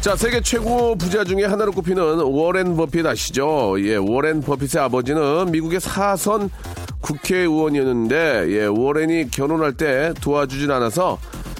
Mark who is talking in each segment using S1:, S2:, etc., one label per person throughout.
S1: 자, 세계 최고 부자 중에 하나로 꼽히는 워렌 버핏 아시죠? 예, 워렌 버핏의 아버지는 미국의 사선 국회의원이었는데, 예, 워렌이 결혼할 때 도와주진 않아서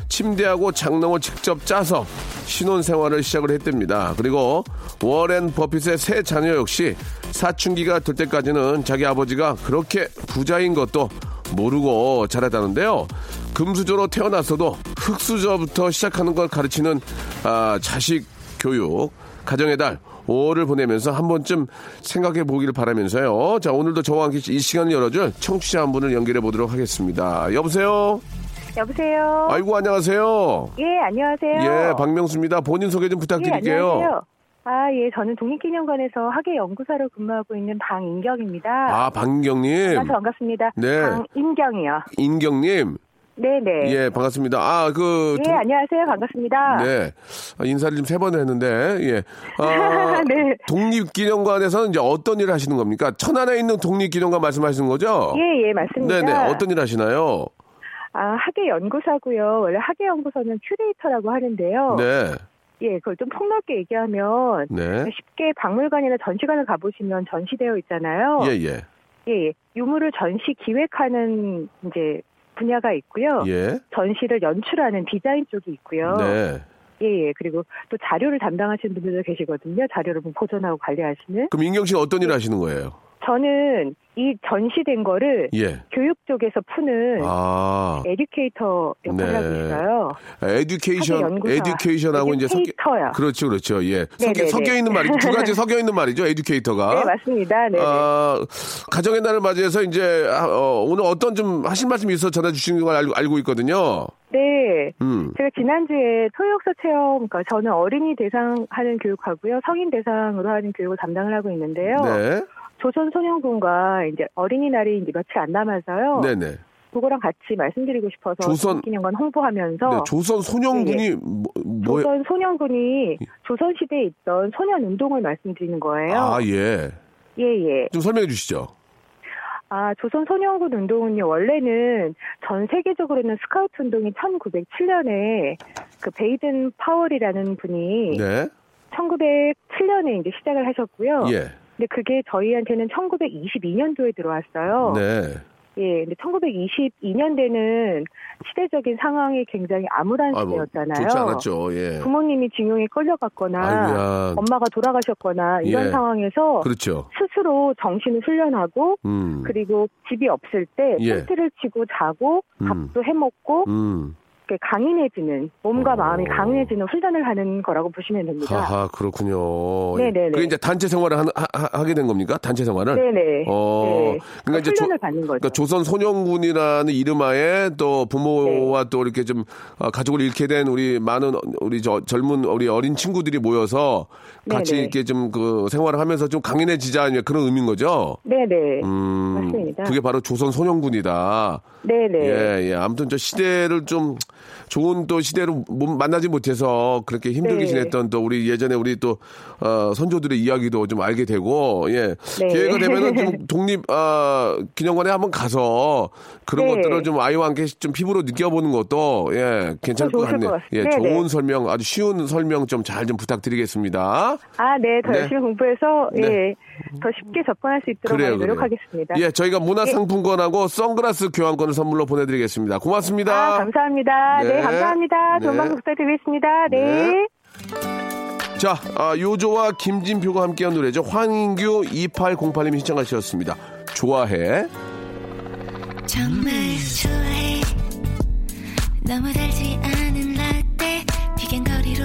S1: 침대하고 장롱을 직접 짜서 신혼 생활을 시작을 했답니다. 그리고 워렌 버핏의 새 자녀 역시 사춘기가 될 때까지는 자기 아버지가 그렇게 부자인 것도 모르고 자랐다는데요. 금수저로 태어났어도 흙수저부터 시작하는 걸 가르치는 아, 자식 교육 가정의 달 5월을 보내면서 한 번쯤 생각해 보기를 바라면서요. 자 오늘도 저와 함께 이 시간을 열어줄 청취자 한 분을 연결해 보도록 하겠습니다. 여보세요.
S2: 여보세요.
S1: 아이고 안녕하세요.
S2: 예, 안녕하세요.
S1: 예, 박명수입니다. 본인 소개 좀
S2: 예,
S1: 부탁드릴게요.
S2: 안녕하세요. 아, 예, 저는 독립기념관에서 학예 연구사로 근무하고 있는 방인경입니다.
S1: 아, 박인경님.
S2: 만나서 반갑습니다.
S1: 네.
S2: 방인경이요.
S1: 인경님.
S2: 네네.
S1: 예, 반갑습니다. 아, 그.
S2: 예,
S1: 동-
S2: 안녕하세요. 반갑습니다.
S1: 네. 아, 인사를 지금 세 번을 했는데, 예. 아,
S2: 네.
S1: 독립기념관에서는 이제 어떤 일을 하시는 겁니까? 천안에 있는 독립기념관 말씀하시는 거죠?
S2: 예, 예, 맞습니다.
S1: 네네. 어떤 일 하시나요?
S2: 아, 학예 연구사고요. 원래 학예 연구소는 큐레이터라고 하는데요.
S1: 네.
S2: 예, 그걸 좀 폭넓게 얘기하면
S1: 네.
S2: 쉽게 박물관이나 전시관을 가보시면 전시되어 있잖아요.
S1: 예, 예.
S2: 예, 예. 유물을 전시 기획하는 이제 분야가 있고요.
S1: 예.
S2: 전시를 연출하는 디자인 쪽이 있고요.
S1: 네.
S2: 예, 예. 그리고 또 자료를 담당하시는 분들도 계시거든요. 자료를 뭐 보존하고 관리하시는.
S1: 그럼 인경 씨는 어떤 일을 하시는 거예요?
S2: 저는 이 전시된 거를
S1: 예.
S2: 교육 쪽에서 푸는
S1: 아.
S2: 에듀케이터 역할을
S1: 네.
S2: 있어요.
S1: 에듀케이션. 에듀케이션하고 이제 섞여. 그렇죠, 그렇죠. 예. 섞여,
S2: 네네네.
S1: 섞여 있는 말이죠. 두 가지 섞여 있는 말이죠. 에듀케이터가.
S2: 네, 맞습니다. 네.
S1: 아, 가정의 날을 맞이해서 이제 아, 어, 오늘 어떤 좀 하실 말씀이 있어 전해 주시는 걸 알고, 알고 있거든요.
S2: 네.
S1: 음.
S2: 제가 지난주에 토요역서 체험, 그러니까 저는 어린이 대상 하는 교육하고요. 성인 대상으로 하는 교육을 담당을 하고 있는데요.
S1: 네.
S2: 조선소년군과 이제 어린이날이 이제 며칠 안 남아서요.
S1: 네, 네.
S2: 그거랑 같이 말씀드리고 싶어서
S1: 조선-
S2: 기념관 홍보하면서
S1: 네, 조선 소년군이
S2: 예,
S1: 뭐, 뭐
S2: 조선 소년군이 조선 시대에 있던 소년 운동을 말씀드리는 거예요.
S1: 아, 예.
S2: 예, 예.
S1: 좀 설명해 주시죠.
S2: 아, 조선 소년군 운동은요, 원래는 전 세계적으로는 스카우트 운동이 1907년에 그 베이든 파월이라는 분이
S1: 네.
S2: 1907년에 이제 시작을 하셨고요.
S1: 예.
S2: 근데 그게 저희한테는 1922년도에 들어왔어요.
S1: 네.
S2: 예, 근데 1922년대는 시대적인 상황이 굉장히 암울한
S1: 아, 뭐,
S2: 시대였잖아요.
S1: 좋지 않았죠. 예.
S2: 부모님이 징용에 끌려갔거나
S1: 아이고야.
S2: 엄마가 돌아가셨거나 이런
S1: 예.
S2: 상황에서
S1: 그렇죠.
S2: 스스로 정신을 훈련하고
S1: 음.
S2: 그리고 집이 없을 때
S1: 예.
S2: 텐트를 치고 자고
S1: 음.
S2: 밥도 해먹고
S1: 음.
S2: 이렇게 강인해지는 몸과
S1: 어.
S2: 마음이 강인해지는 훈련을 하는 거라고 보시면 됩니다.
S1: 하하, 그렇군요.
S2: 네네네.
S1: 그게 이제 단체 생활을 하, 하, 게된 겁니까? 단체 생활을?
S2: 네네.
S1: 어,
S2: 네.
S1: 그러니까 이제 조,
S2: 훈련을 받는 거죠.
S1: 그러니까 조선 소년군이라는 이름하에 또 부모와
S2: 네.
S1: 또 이렇게 좀 어, 가족을 잃게 된 우리 많은 우리 저 젊은 우리 어린 친구들이 모여서 같이
S2: 네네.
S1: 이렇게 좀 그 생활을 하면서 좀 강인해지자 그런 의미인 거죠.
S2: 네네.
S1: 음,
S2: 맞습니다.
S1: 그게 바로 조선 소년군이다.
S2: 네네.
S1: 예, 예. 아무튼 저 시대를 좀 좋은 또 시대로 못- 만나지 못해서 그렇게 힘들게
S2: 네.
S1: 지냈던 또 우리 예전에 우리 또 어, 선조들의 이야기도 좀 알게 되고 예
S2: 네.
S1: 기회가 되면은 좀 독립 아 기념관에 한번 가서 그런
S2: 네.
S1: 것들을 좀 아이와 함께 좀 피부로 느껴보는 것도 예 괜찮을 것 같네요. 것예
S2: 같습니다. 네,
S1: 좋은
S2: 네.
S1: 설명 아주 쉬운 설명 좀잘좀 부탁드리겠습니다.
S2: 아, 네, 더
S1: 네.
S2: 열심히 공부해서
S1: 네.
S2: 예, 더 쉽게 접근할 수 있도록
S1: 그래요.
S2: 노력하겠습니다.
S1: 예, 저희가 문화상품권하고 선글라스 교환권을 선물로 보내드리겠습니다. 고맙습니다.
S2: 아, 감사합니다. 네,
S1: 네.
S2: 감사합니다. 좋은
S1: 네.
S2: 방송 부탁드리겠습니다. 네.
S1: 네. 자, 아, 요조와 김진표가 함께한 노래죠. 황인규 2808님이 신청하 셨습니다. 좋아해.
S3: 정말 좋아해 너무 달지 않은 라떼 비경거리로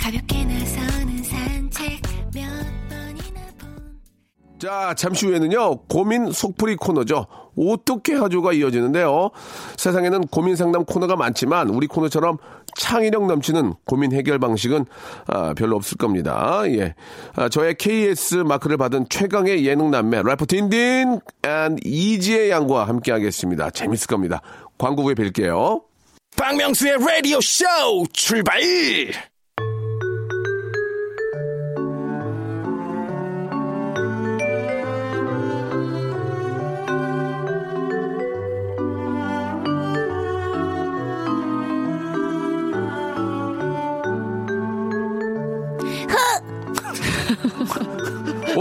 S3: 가볍게
S1: 자, 잠시 후에는요, 고민 속풀이 코너죠. 어떻게 하죠가 이어지는데요. 세상에는 고민 상담 코너가 많지만 우리 코너처럼 창의력 넘치는 고민 해결 방식은 아, 별로 없을 겁니다. 예. 아, 저의 KS 마크를 받은 최강의 예능 남매 래퍼 딘딘 and 이지혜 양과 함께 하겠습니다. 재밌을 겁니다. 광고 후에 뵐게요.
S4: 박명수의 라디오 쇼 출발!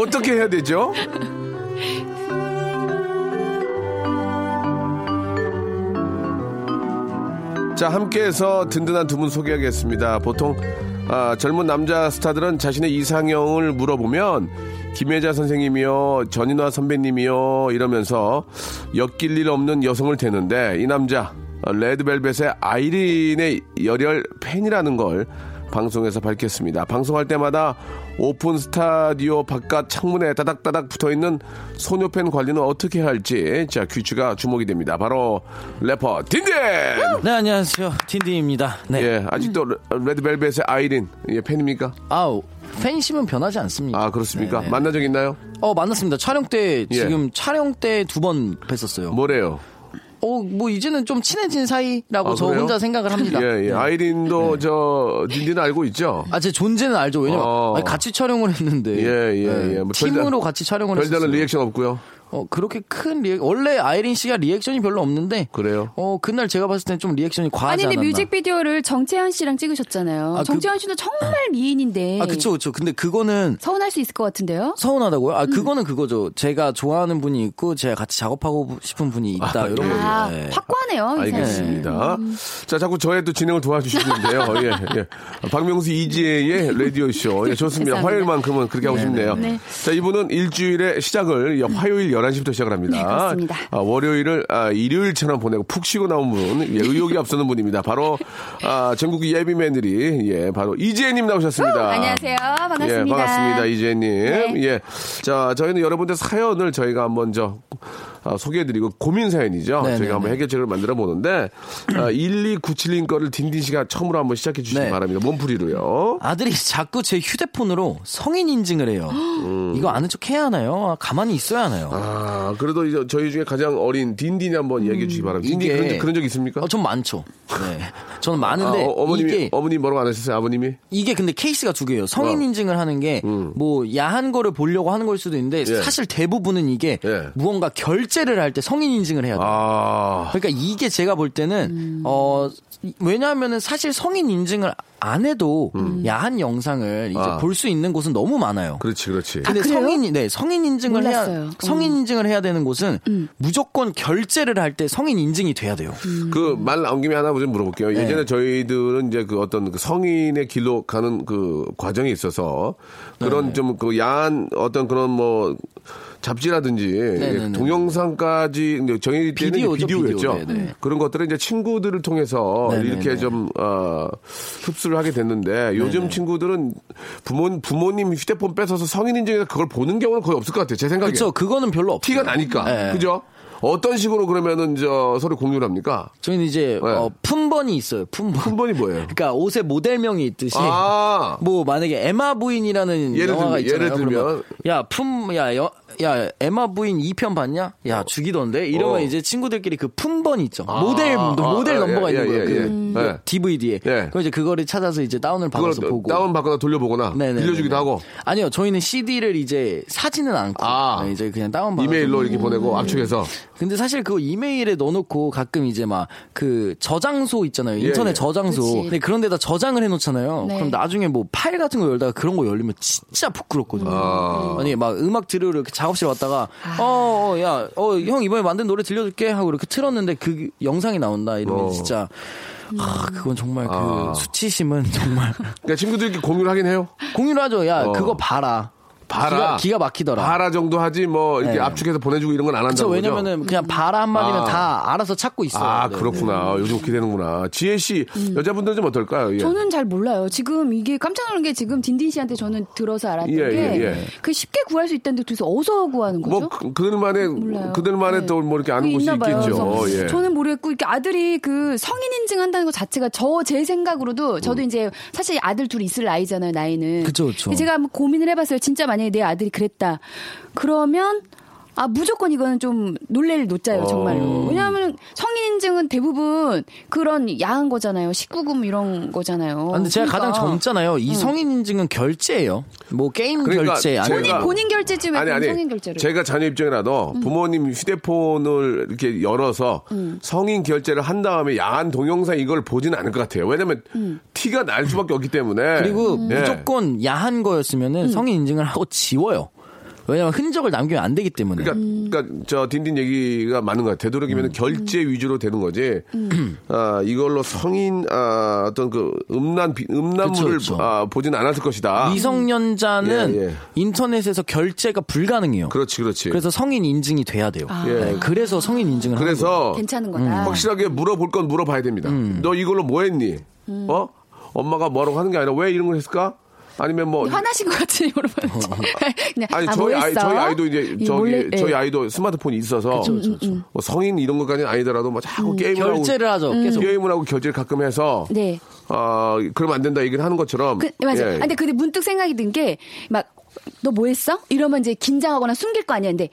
S1: 어떻게 해야 되죠? 자, 함께해서 든든한 두 분 소개하겠습니다. 보통 아, 젊은 남자 스타들은 자신의 이상형을 물어보면 김혜자 선생님이요, 전인화 선배님이요 이러면서 엮일 일 없는 여성을 대는데 이 남자 어, 레드벨벳의 아이린의 열혈 팬이라는 걸 방송에서 밝혔습니다. 방송할 때마다 오픈 스튜디오 바깥 창문에 따닥따닥 붙어 있는 소녀팬 관리는 어떻게 할지 자 귀추가 주목이 됩니다. 바로 래퍼 딘딘.
S5: 네, 안녕하세요. 딘딘입니다. 네.
S1: 예, 아직도 레- 레드벨벳의 아이린 예, 팬입니까?
S5: 아우, 팬심은 변하지 않습니다.
S1: 아 그렇습니까?
S5: 네, 네.
S1: 만난 적 있나요?
S5: 어, 만났습니다. 촬영 때,
S1: 예.
S5: 지금 촬영 때 두 번 뵀었어요.
S1: 뭐래요?
S5: 어, 뭐, 이제는 좀 친해진 사이라고
S1: 아,
S5: 저
S1: 그래요?
S5: 혼자 생각을 합니다.
S1: 예, 예.
S5: 네.
S1: 아이린도 저 딘딘 알고 있죠?
S5: 아, 제 존재는 알죠. 왜냐면
S1: 어.
S5: 아니, 같이 촬영을 했는데. 네.
S1: 예, 예, 예. 뭐
S5: 팀으로
S1: 별다-
S5: 같이 촬영을
S1: 별다른
S5: 했어요.
S1: 리액션 없고요.
S5: 어, 그렇게 큰 리액, 원래 아이린 씨가 리액션이 별로 없는데.
S1: 그래요?
S5: 어, 그날 제가 봤을 땐 좀 리액션이 과하지
S6: 아니 근데
S5: 않았나.
S6: 뮤직비디오를 정채연 씨랑 찍으셨잖아요.
S5: 아, 그-
S6: 정채연 씨도 정말 미인인데
S5: 아, 그쵸, 그쵸. 근데 그거는
S6: 서운할 수 있을 것 같은데요.
S5: 서운하다고요?
S6: 음.
S5: 아, 그거는 그거죠. 제가 좋아하는 분이 있고, 제가 같이 작업하고 싶은 분이 있다, 이런 거죠.
S6: 아,
S5: 예.
S6: 확고하네요. 이 사람.
S1: 알겠습니다.
S5: 음.
S1: 자, 자꾸 저의 또 진행을 도와주시는데요. 예, 예. 박명수 이지혜의 라디오쇼. 예, 좋습니다. 화요일만큼은 그렇게 하고 싶네요.
S6: 네.
S1: 자, 이분은 일주일의 시작을 예, 화요일 11시부터 시작을 합니다.
S6: 네, 그렇습니다.
S1: 아, 월요일을 아, 일요일처럼 보내고 푹 쉬고 나온 분, 예, 의욕이 앞서는 분입니다. 바로 아, 전국 예비맨들이 예, 바로 이지혜님 나오셨습니다.
S6: 안녕하세요. 반갑습니다.
S1: 예, 반갑습니다. 이재님.
S6: 네.
S1: 예. 자, 저희는 여러분들 사연을 저희가 한번 저 아, 소개해드리고 고민 사연이죠.
S5: 네네네.
S1: 저희가 한번 해결책을 만들어 보는데 아, 1297님 거를 딘딘 씨가 처음으로 한번 시작해 주시기
S5: 네.
S1: 바랍니다. 몸풀이로요.
S5: 아들이 자꾸 제 휴대폰으로 성인 인증을 해요. 이거 아는 척 해야 하나요? 아, 가만히 있어야 하나요?
S1: 아, 그래도 이제 저희 중에 가장 어린 딘딘이 한번 얘기해 주시기 바랍니다. 딘딘
S5: 이게-
S1: 그런, 적- 그런 적 있습니까?
S5: 어, 전 많죠. 네. 저는
S1: 아,
S5: 많은데
S1: 어, 머님이
S5: 이게
S1: 어머니 뭐라고 안 하셨어요? 아버님이?
S5: 이게 근데 케이스가 두 개예요. 성인
S1: 어.
S5: 인증을 하는 게뭐 야한 거를 보려고 하는 걸 수도 있는데
S1: 예.
S5: 사실 대부분은 이게
S1: 예.
S5: 무언가 결 제를 할 때 성인 인증을 해야 돼요.
S1: 아.
S5: 그러니까 이게 제가 볼 때는 어 왜냐하면은 사실 성인 인증을 안 해도 야한 영상을 이제
S1: 음. 아.
S5: 볼수 있는 곳은 너무 많아요.
S1: 그렇지, 그렇지.
S5: 근데
S6: 그래요?
S5: 성인이 네 성인 인증을
S6: 몰랐어요.
S5: 해야 성인
S6: 음.
S5: 인증을 해야 되는 곳은 무조건 결제를 할 때 성인 인증이 돼야 돼요.
S1: 그 말 나온 김에 하나 좀 물어볼게요.
S5: 네.
S1: 예전에 저희들은 이제 그 어떤 그 성인의 길로 가는 그 과정이 있어서 그런
S5: 네.
S1: 좀그 야한 어떤 그런 뭐 잡지라든지
S5: 네네네.
S1: 동영상까지 저희 때는
S5: 비디오죠,
S1: 비디오였죠.
S5: 비디오. 네네.
S1: 그런 것들을 이제 친구들을 통해서
S5: 네네네.
S1: 이렇게 좀 어, 흡수를 하게 됐는데 요즘 친구들은 부모 부모님 휴대폰 뺏어서 성인 인증해서 그걸 보는 경우는 거의 없을 것 같아요. 제 생각에.
S5: 그렇죠. 그거는 별로 없어요.
S1: 티가 나니까.
S5: 네.
S1: 그죠? 어떤 식으로 그러면은 저 서로 공유를 합니까?
S5: 저희는 이제
S1: 네.
S5: 어, 품번이 있어요. 품번.
S1: 품번이 뭐예요?
S5: 그러니까 옷에 모델명이 있듯이
S1: 아.
S5: 뭐 만약에 애마 부인이라는
S1: 예를
S5: 영화가
S1: 들면-
S5: 있잖아요.
S1: 예를 들면?
S5: 그러면 야, 품, 야, 여- 야 애마 부인 2편 봤냐? 야 죽이던데 이러면
S1: 어.
S5: 이제 친구들끼리 그 품번 있죠. 모델 모델
S1: 아,
S5: 넘버가
S1: 예,
S5: 있는
S1: 예,
S5: 거예요.
S1: 예,
S5: 그
S1: 예. 예.
S5: DVD에.
S1: 예.
S5: 그럼 이제 그거를 찾아서 이제 다운을 받아서 보고.
S1: 다운 받거나 돌려보거나
S5: 네네네네.
S1: 빌려주기도 하고
S5: 아니요, 저희는 CD를 이제 사지는 않고
S1: 아.
S5: 네, 이제 그냥 다운 받아.
S1: 이메일로 이렇게 보내고 압축해서
S5: 근데 사실 그거 이메일에 넣어놓고 가끔 이제 막 그 저장소 있잖아요. 인터넷
S1: 예.
S5: 저장소. 근데 그런 데다 저장을 해놓잖아요.
S6: 네.
S5: 그럼 나중에 뭐 파일 같은 거 열다가 그런 거 열리면 진짜 부끄럽거든요.
S1: 아.
S5: 아니 막 음악 들으러 이렇게 작업실 왔다가 어, 어, 야, 어, 형 이번에 만든 노래 들려줄게 하고 이렇게 틀었는데 그 영상이 나온다 이러면
S1: 어.
S5: 진짜 아, 그건 정말 그
S1: 아.
S5: 수치심은 정말
S1: 그러니까 친구들끼리 공유를 하긴 해요.
S5: 공유를 하죠. 야,
S1: 어.
S5: 그거 봐라.
S1: 봐라.
S5: 기가, 기가 막히더라.
S1: 바라 정도 하지 뭐 이렇게
S5: 네.
S1: 압축해서 보내주고 이런 건안 거죠.
S5: 왜냐면은 그냥 바라 한 마디면
S1: 아.
S5: 다 알아서 찾고 있어요.
S1: 아
S5: 네.
S1: 그렇구나. 요즘 그렇게 되는구나. 지혜 씨 여자분들은 좀 어떨까요? 예.
S6: 저는 잘 몰라요. 지금 이게 깜짝 놀란 게 지금 딘딘 씨한테 저는 들어서 알았던
S1: 예,
S6: 게
S1: 예, 예.
S6: 그 쉽게 구할 수 있다는데 도대체 어디서 구하는 거죠?
S1: 뭐 그- 그들만의
S6: 몰라요.
S1: 그들만의
S6: 네.
S1: 또뭐 이렇게 아는
S6: 그게
S1: 곳이. 있겠죠.
S6: 그래서
S1: 예.
S6: 저는 모르겠고 이렇게 아들이 그 성인 인증한다는 것 자체가 저 제 생각으로도 저도
S1: 음.
S6: 이제 사실 아들 둘이 있을 나이잖아요 나이는.
S5: 그쵸, 그쵸.
S6: 근데 제가 한번 고민을 해봤어요. 진짜 만 약에 내 아들이 그랬다. 그러면 아 무조건 이거는 좀 놀래를 놓자요
S1: 어.
S6: 정말로. 왜냐하면 성인 인증은 대부분 그런 야한 거잖아요. 19금 이런 거잖아요.
S5: 아, 근데 제가
S6: 그러니까.
S5: 가장 젊잖아요. 이 성인 인증은 결제예요. 뭐 게임
S1: 그러니까
S5: 결제 아니면
S1: 제가-
S6: 본인 본인 결제지 왜
S1: 아니 아니
S6: 성인 결제를?
S1: 제가 자녀 입장이라도 부모님 휴대폰을 이렇게 열어서 성인 결제를 한 다음에 야한 동영상 이걸 보지는 않을 것 같아요. 왜냐면 티가 날 수밖에 없기 때문에
S5: 그리고
S1: 예.
S5: 무조건 야한 거였으면은 성인 인증을 하고 지워요. 왜냐면 흔적을 남기면 안 되기 때문에.
S1: 그러니까, 그러니까 저 딘딘 얘기가 맞는 것 같아요. 되도록이면 결제 위주로 되는 거지. 아, 이걸로 성인 아, 어떤 그 음란 비- 음란물을
S5: 그쵸, 그쵸.
S1: 아, 보진 않았을 것이다.
S5: 미성년자는
S1: 예, 예.
S5: 인터넷에서 결제가 불가능해요.
S1: 그렇지, 그렇지.
S5: 그래서 성인 인증이 돼야 돼요.
S1: 예.
S5: 네, 그래서 성인 인증을.
S1: 그래서
S6: 괜찮은 거다.
S1: 음. 확실하게 물어볼 건 물어봐야 됩니다. 너 이걸로 뭐 했니? 어? 엄마가 뭐라고 하는 게 아니라 왜 이런 걸 했을까? 아니면 뭐
S6: 화나신 것 같으니 물어봐요. 그냥
S1: 아니
S6: 아,
S1: 저희
S6: 뭐
S1: 아이? 저희 아이도 이제
S6: 이
S1: 저기
S6: 몰래-
S1: 저희
S6: 예.
S1: 아이도 스마트폰이 있어서 뭐 성인 이런 것까지는 아니더라도 막 자꾸 게임을 하고
S5: 결제를 하죠. 계속.
S1: 게임을 하고 결제를 가끔 해서
S6: 네.
S1: 아 그러면 안 된다 얘기를 하는 것처럼
S6: 그, 맞아.
S1: 예.
S6: 요 근데 근데 문득 생각이 든 게 막 너 뭐 했어? 이러면 이제 긴장하거나 숨길 거 아니야. 근데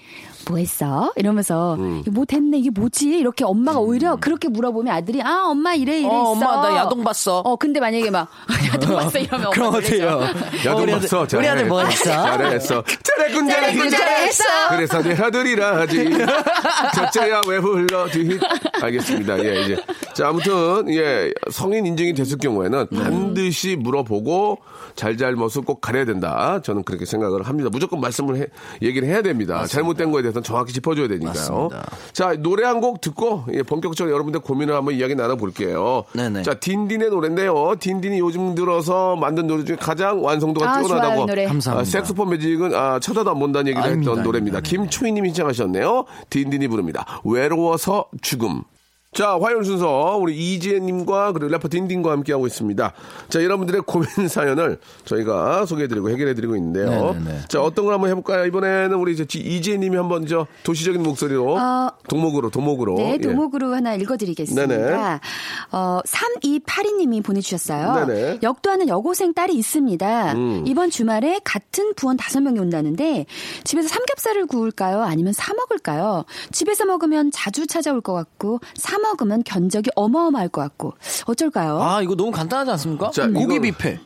S6: 뭐 했어? 이러면서
S1: 음.
S6: 뭐 됐네 이게 뭐지? 이렇게 엄마가 오히려 그렇게 물어보면 아들이 아 엄마 이래 이래
S5: 어,
S6: 있어.
S5: 엄마, 나 야동 봤어.
S6: 어 근데 만약에 막 야동 봤어 이러면
S5: 그럼 어때요?
S1: 야동
S5: 우리
S1: 봤어
S5: 우리 아들 뭐 했어?
S1: 잘했어 잘했군 잘했군
S6: 잘했어.
S1: 그래서 내 아들이라 하지 첫째야 왜 불러지 알겠습니다 예 이제 자 아무튼 예 성인 인증이 됐을 경우에는 반드시 물어보고 잘잘못을 꼭 가려야 된다 저는 그렇게 생각을 합니다 무조건 말씀을 해, 얘기를 해야 됩니다 잘못된 거에 대해서 는 정확히 짚어줘야 되니까요
S5: 맞습니다.
S1: 자 노래 한 곡 듣고 예, 본격적으로 여러분들 고민을 한번 이야기 나눠볼게요
S5: 네네.
S1: 자 딘딘의 노래인데요 딘딘이 요즘 들어서 만든 노래 중에 가장 완성도가
S6: 아,
S1: 뛰어나다고
S6: 좋아요, 이 노래.
S5: 감사합니다.
S1: 아, 색소폰 매직은 아, 쳐다도 안 본다는 얘기를
S5: 아닙니다,
S1: 했던 노래입니다. 김초희님이 신청하셨네요. 딘딘이 부릅니다. 외로워서 죽음. 자, 화요일 순서 우리 이지혜님과 그리고 래퍼 딘딘과 함께하고 있습니다. 자, 여러분들의 고민 사연을 저희가 소개해드리고 해결해드리고 있는데요.
S5: 네네네.
S1: 자, 어떤 걸 한번 해볼까요? 이번에는 우리 이제 지- 이지혜님이 한번 저 도시적인 목소리로
S6: 어,
S1: 동목으로 동목으로
S6: 네,
S1: 예.
S6: 도목으로 하나 읽어드리겠습니다.
S1: 네네.
S6: 어, 3282님이 보내주셨어요.
S1: 네네. 음.
S6: 역도하는 여고생 딸이 있습니다. 이번 주말에 같은 부원 다섯 명이 온다는데 집에서 삼겹살을 구울까요? 아니면 사 먹을까요? 집에서 먹으면 자주 찾아올 것 같고 사 먹으면 견적이 어마어마할 것 같고 어쩔까요?
S5: 아, 이거 너무 간단하지 않습니까?
S1: 자,
S5: 고기
S1: 이거-
S5: 뷔페.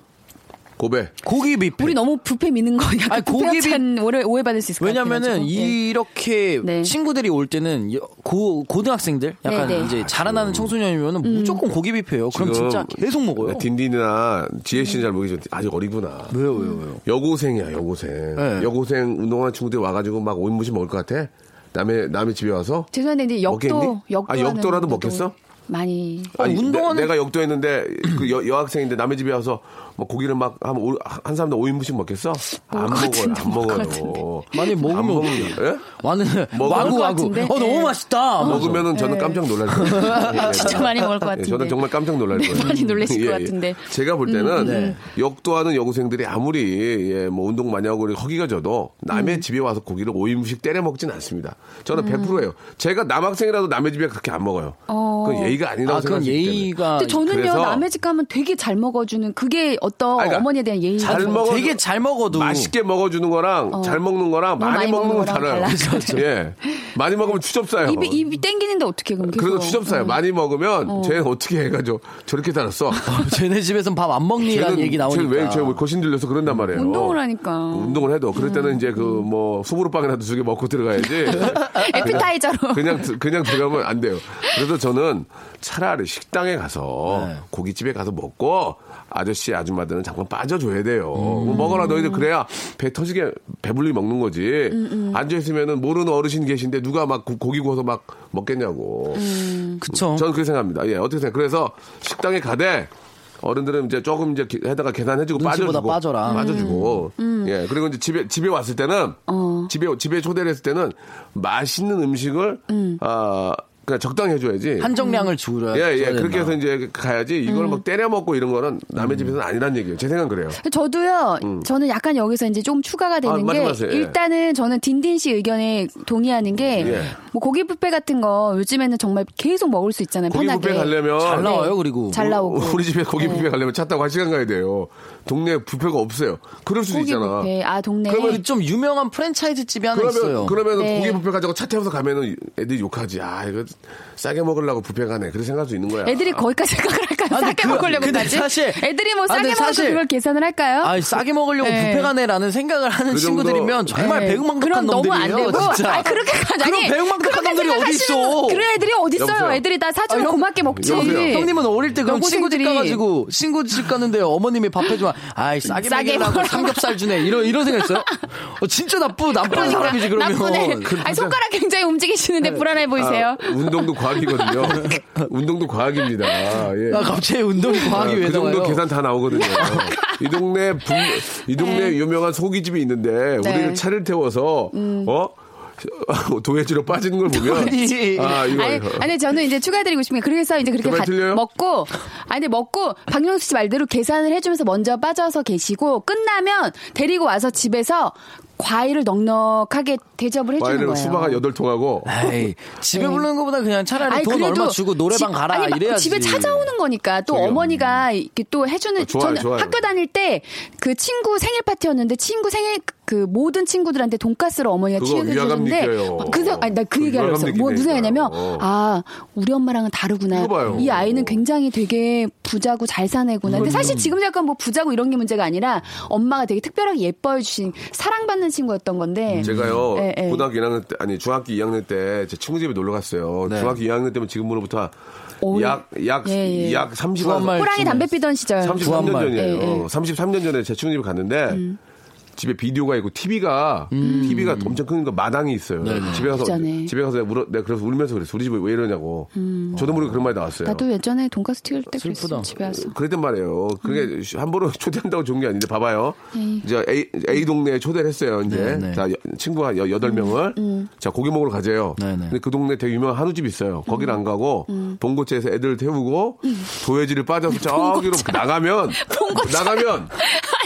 S1: 고배.
S5: 고기 뷔페.
S6: 우리 너무 부패 미는 거 약간
S5: 아니, 고기
S6: 협찬 오해, 오해받을 수 있을 것 같아요.
S5: 왜냐면은 이렇게
S6: 네.
S5: 친구들이 올 때는 여- 고 고등학생들 약간
S6: 네, 네.
S5: 이제 자라나는 청소년이면 은 무조건 고기 뷔페예요. 그럼 진짜 계속 먹어요.
S1: 딘딘이나 지혜 씨는 잘 모르겠지만 아직 어리구나.
S5: 왜요, 왜요, 왜요?
S1: 여고생이야, 여고생.
S5: 네.
S1: 여고생 운동하는 친구들이 와가지고 막 5인분씩 먹을 것 같아? 남의, 남의 집에 와서?
S6: 죄송한데 이제 역도? 역도
S1: 아, 역도라도 먹겠어?
S6: 많이
S1: 아니,
S5: 운동하는-
S1: 내, 가 역도했는데 그 여, 여학생인데 남의 집에 와서 뭐 고기를 막한한 사람도 5인분씩 먹겠어? 안
S6: 먹을 것
S1: 먹어요,
S6: 안것
S1: 먹어요.
S5: 많이
S1: 안
S5: 먹으면 어떡해요?
S1: 예? 먹을
S5: 와구
S6: 것
S5: 와구. 어 너무
S6: 네.
S5: 맛있다.
S1: 먹으면 저는 깜짝 놀랄 거예요.
S6: 진짜 많이 먹을 것
S1: 예,
S6: 같은데.
S1: 저는 정말 깜짝 놀랄 거예요.
S6: 많이 놀라실 것
S1: 예, 예.
S6: 같은데.
S1: 제가 볼 때는
S5: 네.
S1: 역도하는 여고생들이 아무리 예, 뭐 운동 많이 하고 허기가 져도 남의
S6: 음.
S1: 집에 와서 고기를 5인분씩 때려 먹진 않습니다. 저는 100%예요. 제가 남학생이라도 남의 집에 그렇게 안 먹어요.
S6: 어.
S1: 그건 예의가 아니라고
S5: 아,
S1: 생각하기 때문에.
S5: 예의가.
S6: 근데 저는요 남의 집 가면 되게 잘 먹어주는 그게 어떤
S1: 아니, 그러니까
S6: 어머니에 대한 예의가
S1: 잘
S6: 좀-
S1: 먹어-
S5: 되게 잘 먹어도.
S1: 맛있게 먹어주는 거랑 잘 먹는 거랑 많이
S6: 많이
S1: 먹는 건 달라요.
S6: 달라요.
S1: 예. 많이 먹으면 추접사요.
S6: 입이 입이 땡기는데 어떻게 그럼
S1: 그래도 추접사요. 많이 먹으면 쟤는 어떻게 해가지고 저렇게 살았어.
S5: 쟤네 집에선 밥 안 먹니라는 얘기 나오니까.
S1: 쟤는 왜, 쟤왜 거신 들려서 그런단 말이에요.
S6: 운동을 하니까
S1: 운동을 해도 그럴 때는 이제 그뭐 수부르빵이라도 두 개 먹고 들어가야지.
S6: 에피타이저로
S1: 그냥 드- 그냥 들어가면 안 돼요. 그래서 저는 차라리 식당에 가서
S5: 네.
S1: 고깃집에 가서 먹고 아저씨 아줌마들은 잠깐 빠져줘야 돼요.
S5: 음.
S1: 뭐 먹어라 너희들 그래야 배 터지게 배불리 먹는 거지.
S6: 음,
S1: 앉아 있으면은 모르는 어르신 계신데 누가 막 고- 고기 구워서 막 먹겠냐고.
S6: 음.
S5: 그쵸.
S1: 저는 그렇게 생각합니다. 예, 어떻게 생각? 그래서 식당에 가되 어른들은 이제 조금 이제 기- 해다가 계산해주고 빠져주고
S5: 빠져라.
S1: 빠져주고 예 그리고 이제 집에 집에 왔을 때는 집에 집에 초대를 했을 때는 맛있는 음식을 아 그냥 적당히 해줘야지.
S5: 한정량을 줄여야
S1: 예, 예. 그렇게 해서. 이제 가야지 이걸 막 때려 먹고 이런 거는 남의 집에서는 아니란 얘기예요. 제 생각은 그래요.
S6: 저도요. 저는 약간 여기서 이제 좀 추가가 되는
S1: 음. 아,
S6: 게
S1: 말씀하세요. 예.
S6: 일단은 저는 딘딘 씨 의견에 동의하는 게
S1: 예.
S6: 뭐 고기 뷔페 같은 거 요즘에는 정말 계속 먹을 수 있잖아요.
S1: 고기
S6: 편하게.
S1: 뷔페 가려면
S5: 잘 나와요,
S6: 네.
S5: 그리고.
S6: 잘 나오고.
S1: 우리 집에 고기
S6: 네.
S1: 뷔페 가려면 차 타고 한 시간 가야 돼요. 동네 뷔페가 없어요. 그럴 수도
S6: 고기
S1: 있잖아.
S6: 뷔페. 아 동네.
S5: 그러면 좀 유명한 프랜차이즈 집이 하나
S1: 그러면
S5: 있어요.
S1: 그러면
S6: 네.
S1: 고기 뷔페 가지고 차 태워서 가면은 애들이 욕하지. 아 이거 싸게 먹으려고 뷔페 가네. 그렇게 생각할 수 있는 거야.
S6: 애들이 거기까지 생각을 할까요?
S5: 아,
S6: 싸게
S5: 그-
S6: 먹으려고
S5: 근데
S6: 가지?
S5: 사실-
S6: 애들이 뭐
S5: 아,
S6: 싸게 먹어서 그걸 계산을 할까요?
S5: 아, 싸게 먹으려고
S6: 네.
S5: 뷔페 가네라는 생각을 하는
S1: 그 정도-
S5: 친구들이면 정말
S6: 네.
S5: 배은망덕한
S6: 그럼 너무 안
S5: 놈들이에요.
S6: 되고.
S5: 진짜.
S6: 아 그렇게
S5: 그런
S6: 아니.
S5: 배은망덕한 놈들이 어디 있어?
S6: 그런 애들이 어디 있어요?
S1: 여보세요?
S6: 애들이 다 사주면
S5: 아, 형-
S6: 고맙게 먹지.
S1: 여보세요?
S5: 형님은 어릴 때 그럼 친구 집
S6: 여고생들이-
S5: 가가지고 친구 집 갔는데 어머님이 밥 해주면 아이 싸게
S6: 싸게 먹으라고.
S5: 삼겹살 주네 이런 이런 생각했어요? 어, 진짜 나쁘 나쁜 사람이지 그러면.
S6: 나쁘네. 아니, 손가락 굉장히 움직이시는데 불안해 보이세요.
S1: 아, 운동도 과학이거든요. 운동도 과학입니다. 예.
S5: 아, 갑자기 운동이 과학이
S1: 아,
S5: 왜
S1: 그 정도
S5: 나와요?
S1: 계산 다 나오거든요. 이 동네 분, 이 동네 유명한 소기집이 있는데
S6: 네.
S1: 우리를 차를 태워서 어 도해지로 빠지는 걸 보면
S5: 아니.
S1: 아 이거
S6: 아니,
S1: 이거.
S6: 아니 저는 이제 추가드리고 싶은 게 그래서 이제 그렇게 가-? 먹고 아니 먹고 박명수 씨 말대로 계산을 해주면서 먼저 빠져서 계시고 끝나면 데리고 와서 집에서 과일을 넉넉하게 대접을 해주는
S1: 과일을
S6: 거예요.
S1: 수박 한 여덟 통하고
S5: 에이, 집에
S6: 네.
S5: 부르는 것보다 그냥 차라리 돈 얼마 주고 노래방
S6: 집-
S5: 가라
S6: 아니, 막
S5: 이래야지.
S6: 집에 찾아오는 거니까 또
S1: 저기요.
S6: 어머니가 이렇게 또 해주는
S1: 아, 좋아요,
S6: 저는
S1: 좋아요.
S6: 학교 다닐 때 그 친구 생일 파티였는데 친구 생일 그 모든 친구들한테 돈가스를 어머니가 취해주는데
S1: 느껴요.
S6: 그래서 아니
S1: 나그그
S6: 얘기하려고 했어요. 뭐 무슨. 얘기냐면
S1: 어.
S6: 아 우리 엄마랑은 다르구나.
S1: 이거 봐요.
S6: 이 아이는 굉장히 되게 부자고 잘 사내구나. 근데 사실 지금 약간 뭐 부자고 이런 게 문제가 아니라 엄마가 되게 특별하게 예뻐해 주신 사랑받는 친구였던 건데.
S1: 제가요
S6: 예, 예.
S1: 고등학교 1학년 때 아니 중학교 2학년 때 제 친구 집에 놀러 갔어요.
S5: 네.
S1: 중학교 2학년 때면 지금으로부터
S6: 오,
S1: 약약약
S6: 예, 예.
S1: 30년
S5: 구한말
S6: 호랑이 담배 피던 시절.
S1: 33년
S5: 구한말.
S1: 전이에요.
S6: 예, 예.
S1: 33년 전에 제 친구 집에 갔는데 집에 비디오가 있고 TV가 TV가 엄청 큰 거 마당이 있어요. 집에 가서
S6: 예전에.
S1: 집에 가서 내가, 울어, 내가 그래서 울면서 그랬어. 우리 집에 왜 이러냐고. 저도 모르게 그런 말이 나왔어요.
S6: 나도 예전에 돈가스 튀길 때
S5: 슬프다.
S6: 그랬어. 집에 와서.
S1: 그랬단 말이에요. 그게 함부로 초대한다고 좋은 게 아닌데 봐봐요.
S6: 네.
S1: 이제 A, A 동네에 초대를 했어요. 이제
S5: 네, 네.
S1: 자 여- 친구가 여, 여덟 명을 자 고기 먹으러 가재요.
S5: 네, 네.
S1: 근데 그 동네 되게 유명한 한우집 있어요. 거기를 안 가고 봉고차에서 애들 태우고 도해지를 빠져서 저기로 나가면 나가면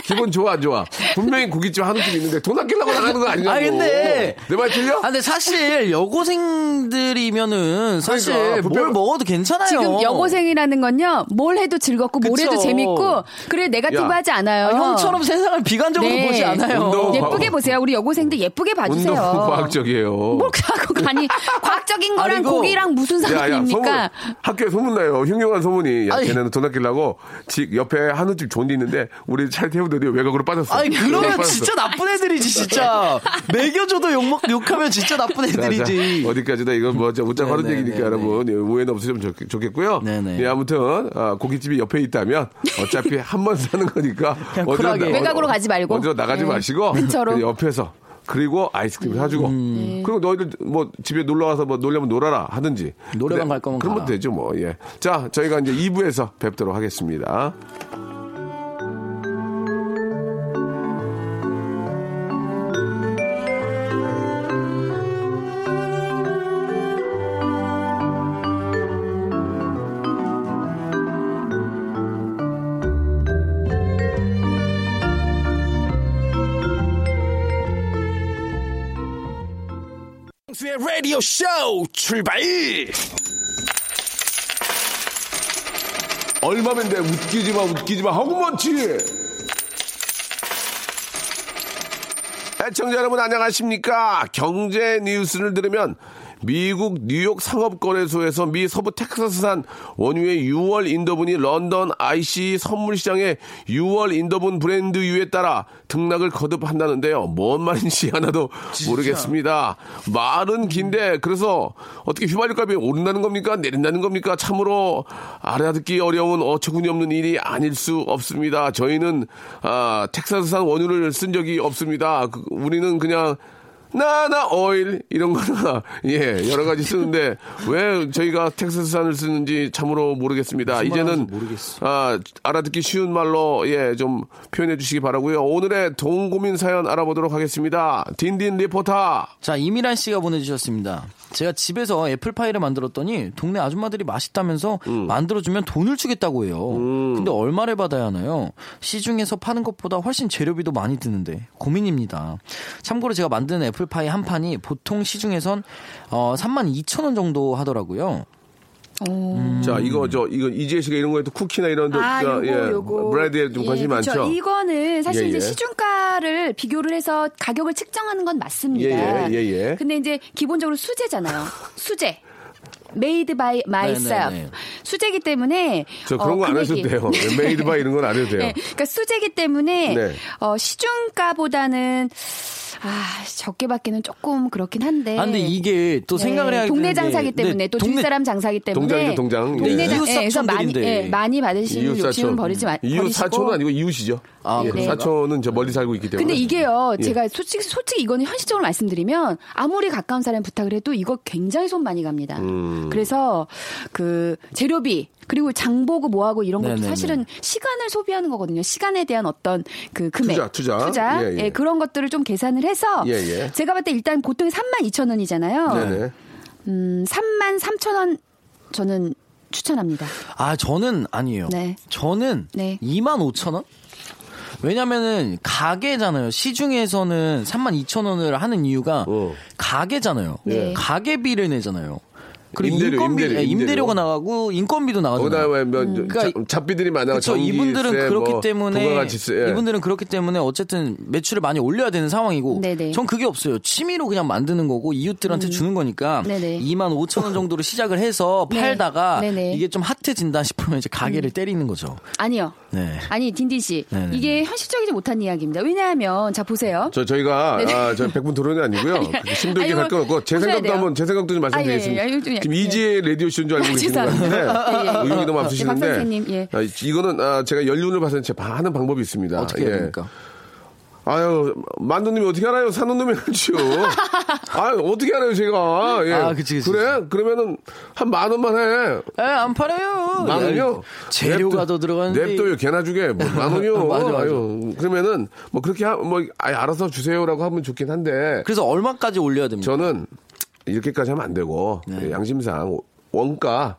S1: 기분 좋아 안 좋아? 분명히 고깃집 한우집 있는데 돈 아끼려고 나가는 거 아니냐고.
S5: 아, 근데-
S1: 내말 틀려?
S5: 아, 근데 사실 여고생들이면은 사실
S1: 그러니까,
S5: 뭘 먹어도 괜찮아요.
S6: 지금 여고생이라는 건요, 뭘 해도 즐겁고, 뭘
S5: 그쵸.
S6: 해도 재밌고, 그래, 네가티브하지 않아요.
S5: 아, 형처럼 세상을 비관적으로
S6: 네.
S5: 보지 않아요.
S1: 운동-
S6: 예쁘게 보세요. 우리 여고생들 예쁘게 봐주세요.
S1: 운동 과학적이에요.
S6: 뭘 과학, 아니, 과학적인 거랑
S5: 아니고-
S6: 고기랑 무슨
S1: 야, 야, 소문,
S6: 상관입니까?
S1: 학교에 소문 나요. 흉흉한 소문이. 야,
S5: 아니.
S1: 걔네는 돈 아끼려고 집 옆에 한우집 존디 있는데 우리 차에 태우 더니 외곽으로 빠졌어.
S5: 아니 그러면
S1: 빠졌어.
S5: 진짜 나쁜 애들이지 진짜 먹여줘도 욕먹 욕하면 진짜 나쁜
S1: 자, 자,
S5: 애들이지.
S1: 어디까지다 이건 뭐 진짜 웃자 하는
S5: 네, 네,
S1: 얘기니까
S5: 네,
S1: 여러분 예, 오해는 없으시면 좋, 좋겠고요.
S5: 네, 네.
S1: 예, 아무튼 아, 고깃집이 옆에 있다면 어차피 한 번 사는 거니까 어디로
S5: 쿨하게.
S6: 외곽으로 가지 말고.
S1: 어디로 나가지
S6: 네.
S1: 마시고
S6: 근처로.
S1: 그냥 옆에서 그리고 아이스크림 사주고
S5: 음.
S1: 그리고 너희들 뭐 집에 놀러 와서 뭐 놀려면 놀아라 하든지
S5: 노래방 갈 거면
S1: 그런
S5: 가라.
S1: 되죠 뭐 예. 자 저희가 이제 2부에서 뵙도록 하겠습니다.
S4: 라디오 쇼 출발!
S1: 얼마면 돼? 웃기지 마, 웃기지 마. 하고 많지! 애청자 여러분 안녕하십니까? 경제 뉴스를 들으면 미국 뉴욕 상업거래소에서 미 서부 텍사스산 원유의 6월 인도분이 런던 IC 선물시장의 6월 인도분 브랜드유에 따라 등락을 거듭한다는데요. 뭔 말인지 하나도 모르겠습니다. 말은 긴데 그래서 어떻게 휘발유 값이 오른다는 겁니까? 내린다는 겁니까? 참으로 알아듣기 어려운 어처구니 없는 일이 아닐 수 없습니다. 저희는 아, 텍사스산 원유를 쓴 적이 없습니다. 그, 우리는 그냥 나나 오일 이런 거나 예 여러 가지 쓰는데 왜 저희가 텍사스산을 쓰는지 참으로 모르겠습니다. 이제는 아 알아듣기 쉬운 말로 예 좀 표현해 주시기 바라고요. 오늘의 돈 고민 사연 알아보도록 하겠습니다. 딘딘 리포터.
S5: 자, 이미란 씨가 보내주셨습니다. 제가 집에서 애플파이를 만들었더니 동네 아줌마들이 맛있다면서 만들어주면 돈을 주겠다고 해요. 근데 얼마를 받아야 하나요? 시중에서 파는 것보다 훨씬 재료비도 많이 드는데 고민입니다. 참고로 제가 만든 애플파이 한 판이 보통 시중에선 어, 3만 2천 원 정도 하더라고요.
S1: 자 이거 저 이거 이지혜 씨가 이런 거에 또 쿠키나 이런 데
S6: 아,
S1: 저,
S6: 요거,
S1: 예,
S6: 요거.
S1: bread에 좀 관심이
S6: 예, 그쵸.
S1: 많죠.
S6: 이거는 사실
S1: 예,
S6: 이제
S1: 예.
S6: 시중가를 비교를 해서 가격을 측정하는 건 맞습니다.
S1: 예, 예, 예, 예.
S6: 근데 이제 기본적으로 수제잖아요. 수제. made by myself.
S5: 네, 네.
S6: 수제기 때문에
S1: 저 그런
S6: 어,
S1: 거 안 하셔도
S6: 금액이-
S1: 돼요. made by 이런 건 안 해도 돼요.
S6: 네, 그러니까 수제기 때문에
S1: 네.
S6: 어, 시중가보다는 아, 적게 받기는 조금 그렇긴 한데.
S5: 아, 근데 이게 또
S6: 네,
S5: 생각을 해야
S6: 동네 장사기 때문에
S5: 네,
S6: 또
S5: 동네-
S6: 뒷사람 장사기 때문에
S1: 동장이죠, 동장. 예.
S6: 동네 장 예, 그래서 많이
S5: 사촌들인데.
S6: 예, 많이 받으시는
S1: 이웃
S6: 욕심은. 버리지 마.
S1: 이웃. 사촌은 아니고 이웃이죠.
S5: 아,
S1: 예,
S5: 그래요?
S1: 사촌은 저 멀리 살고 있기 때문에.
S6: 근데 이게요,
S1: 예.
S6: 제가 솔직히, 솔직히 이거는 현실적으로 말씀드리면, 아무리 가까운 사람이 부탁을 해도 이거 굉장히 손 많이 갑니다.
S1: 음.
S6: 그래서, 그, 재료비, 그리고 장보고 뭐하고 이런 것도
S5: 네네네.
S6: 사실은 시간을 소비하는 거거든요. 시간에 대한 어떤 그 금액.
S1: 투자, 투자. 예, 예.
S6: 그런 것들을 좀 계산을 해서,
S1: 예, 예.
S6: 제가 봤을 때 일단 보통 3만 2천 원이잖아요.
S1: 네네.
S6: 음, 3만 3천 원 저는 추천합니다.
S5: 아, 저는 아니에요.
S6: 네.
S5: 저는
S6: 네.
S5: 2만 5천 원? 왜냐면은 가게잖아요. 시중에서는 3만 2천 원을 하는 이유가
S1: 어.
S5: 가게잖아요.
S6: 네.
S5: 가게비를 내잖아요. 그리고
S1: 임대료,
S5: 인건비,
S1: 임대료,
S5: 예,
S1: 임대료.
S5: 임대료 가 나가고 인건비도 나가잖아요.
S1: 뭐
S5: 그러니까
S1: 자- 잡비들이 많아.
S5: 그렇죠.
S1: 전기세,
S5: 이분들은 그렇기
S1: 뭐
S5: 때문에.
S1: 예.
S5: 이분들은 그렇기 때문에 어쨌든 매출을 많이 올려야 되는 상황이고
S6: 네네.
S5: 전 그게 없어요. 취미로 그냥 만드는 거고 이웃들한테 주는 거니까
S6: 음. 네네.
S5: 2만 5천 원 정도로 시작을 해서
S6: 네.
S5: 팔다가
S6: 네네. 음.
S5: 이게 좀 핫해진다 싶으면 이제 가게를 때리는 거죠.
S6: 아니요.
S5: 네.
S6: 아니, 딘딘 씨.
S5: 네네네.
S6: 이게 현실적이지 못한 이야기입니다. 왜냐하면, 자, 보세요.
S1: 저 저희가
S6: 네네.
S1: 아, 저 100분 토론이 아니고요. 그렇게 힘들게
S6: 아니,
S1: 할건 없고 제 생각도
S6: 돼요.
S1: 한번 제 생각도 좀 말씀드리겠습니다.
S6: 아, 예, 예, 예. 좀
S1: 지금
S6: 예.
S1: 이지의 라디오 쇼인 줄 알고
S6: 아,
S1: 계시는 것 같은데.
S6: 예, 예.
S1: 의욕이 너무
S6: 예,
S1: 앞서시는데
S6: 박 선생님, 예.
S1: 아, 이거는 아, 제가 연륜을 봐서 제 하는 방법이 있습니다.
S5: 어떻게 해야
S1: 예.
S5: 됩니까?
S1: 아유, 만두님이 어떻게 알아요? 사는 놈이 알죠. 아유, 어떻게 알아요, 제가. 예.
S5: 아, 그치, 그치,
S1: 그래? 그러면은 한 만 원만 해.
S5: 에, 안 팔아요.
S1: 만 원이요?
S5: 재료가
S1: 냅둬-
S5: 더 들어가는데.
S1: 냅둬요, 개나 주게. 뭐, 만 원이요.
S5: 맞아, 맞아.
S1: 아유, 그러면은 뭐 그렇게 하, 뭐, 아예 알아서 주세요라고 하면 좋긴 한데.
S5: 그래서 얼마까지 올려야 됩니까?
S1: 저는 이렇게까지 하면 안 되고
S5: 네.
S1: 양심상 원가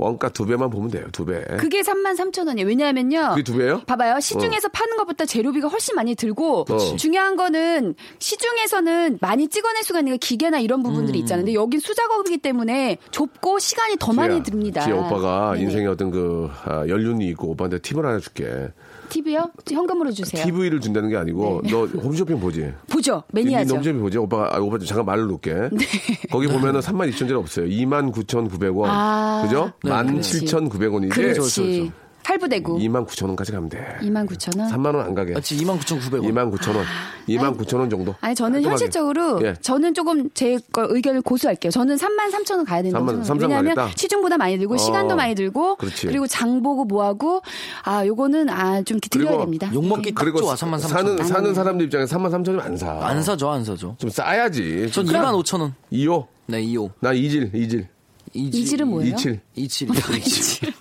S1: 원가 두 배만 보면 돼요. 두 배.
S6: 그게 3만 3천 원이에요. 왜냐하면요.
S1: 그게 두 배예요?
S6: 봐봐요. 시중에서 파는 것보다 재료비가 훨씬 많이 들고
S1: 그치.
S6: 중요한 거는 시중에서는 많이 찍어낼 수가 있는 게 기계나 이런 부분들이 있잖아요. 근데 여긴 수작업이기 때문에 좁고 시간이 더 많이
S1: 지혜야,
S6: 듭니다.
S1: 지혜 오빠가
S6: 네네.
S1: 인생에 어떤 그 아, 연륜이 있고 오빠한테 팁을 하나 줄게.
S6: TV요? 현금으로 주세요.
S1: TV를 준다는 게 아니고 너 홈쇼핑 보지?
S6: 보죠.
S1: 네
S6: 매니아죠.
S1: 홈쇼핑 보지? 오빠가 아, 오빠 잠깐 말을 놓을게. 거기 보면은 3만 2천 원 없어요. 2만 9,900원.
S6: 아.
S1: 그죠?
S5: 네,
S1: 17,900원이지.
S6: 그렇지. 할부되고
S1: 2만 9천 원까지 가면 돼.
S6: 2만 9천 원.
S1: 3만 원 안 가게.
S5: 마치 29,900원.
S1: 2만 9천 원. 2만 9천 원 정도.
S6: 아니 저는
S1: 깔끔하게.
S6: 현실적으로
S1: 예.
S6: 저는 조금 제 거 의견을 고수할게요. 저는 3만 3천 원 가야 된다고
S1: 3만,
S6: 생각해요.
S1: 3만
S6: 왜냐하면
S1: 가겠다?
S6: 시중보다 많이 들고
S1: 어,
S6: 시간도 많이 들고
S1: 그렇지.
S6: 리고 장 보고 뭐 하고 아 요거는 아좀 드려야
S1: 그리고
S6: 됩니다.
S5: 욕먹기 딱
S1: 그리고
S5: 좋아. 3만 3천
S1: 사는
S5: 원.
S1: 사는 사람들 입장에서 3만 3천 원안 사.
S5: 안 사죠, 안 사죠.
S1: 좀 싸야지.
S5: 전
S1: 그럼
S5: 2만 5천 원.
S1: 2호.
S5: 네, 2호.
S1: 나 이질 이질.
S6: 이질은 뭐예요?
S1: 27.
S5: 27. 27.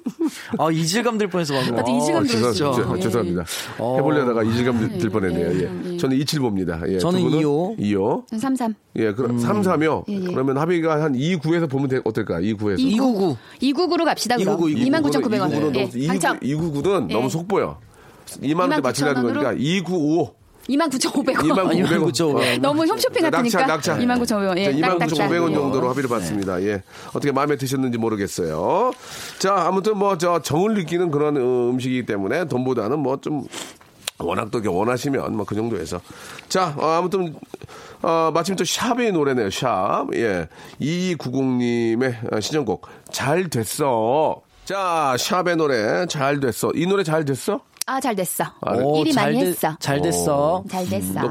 S5: 아, 이질감 들 뻔했어, 방금.
S6: 나도 이질감
S5: 아. 진짜.
S1: 죄송-
S6: 예.
S1: 죄송합니다.
S5: 어.
S1: 해보려다가 이질감 들 뻔했네요.
S6: 예,
S1: 예.
S6: 예.
S1: 저는 27 봅니다. 예.
S5: 저는
S1: 두 분은
S5: 2호.
S1: 2호.
S6: 33.
S1: 예, 그럼 3, 4며
S6: 예, 예.
S1: 그러면 합의가 한 2, 9에서 보면 돼- 어떨까? 2, 9에서.
S5: 299.
S6: 299로 갑시다 그럼.
S5: 299,
S6: 29,900원.
S1: 299는
S6: 예.
S1: 너무,
S6: 당첨.
S1: 299는
S6: 예.
S1: 너무 속보여. 2만 원대
S6: 29,000
S1: 맞추려는 거니까
S6: 원으로?
S1: 295.
S6: 29,500원.
S1: 29,500원.
S5: 29,500원.
S6: 너무 홈쇼핑 같으니까.
S1: 낙차, 낙차.
S6: 29,500원. 예,
S1: 자,
S6: 딱딱딱.
S1: 29,500원
S6: 예.
S1: 정도로 합의를 봤습니다. 예. 어떻게 마음에 드셨는지 모르겠어요. 자, 아무튼 뭐 저 정을 느끼는 그런 어, 음식이기 때문에 돈보다는 뭐좀 워낙 또 원하시면 뭐 그 정도에서 자 어, 아무튼 어, 마침 또 샵의 노래네요 샵 예 2290님의 신청곡 잘 됐어 자 샵의 노래 잘 됐어 이 노래 잘 됐어
S6: 아, 잘 됐어.
S5: 오,
S6: 일이
S5: 잘
S6: 많이
S5: 됐-
S6: 했어.
S5: 잘 됐어.
S6: 잘 됐어.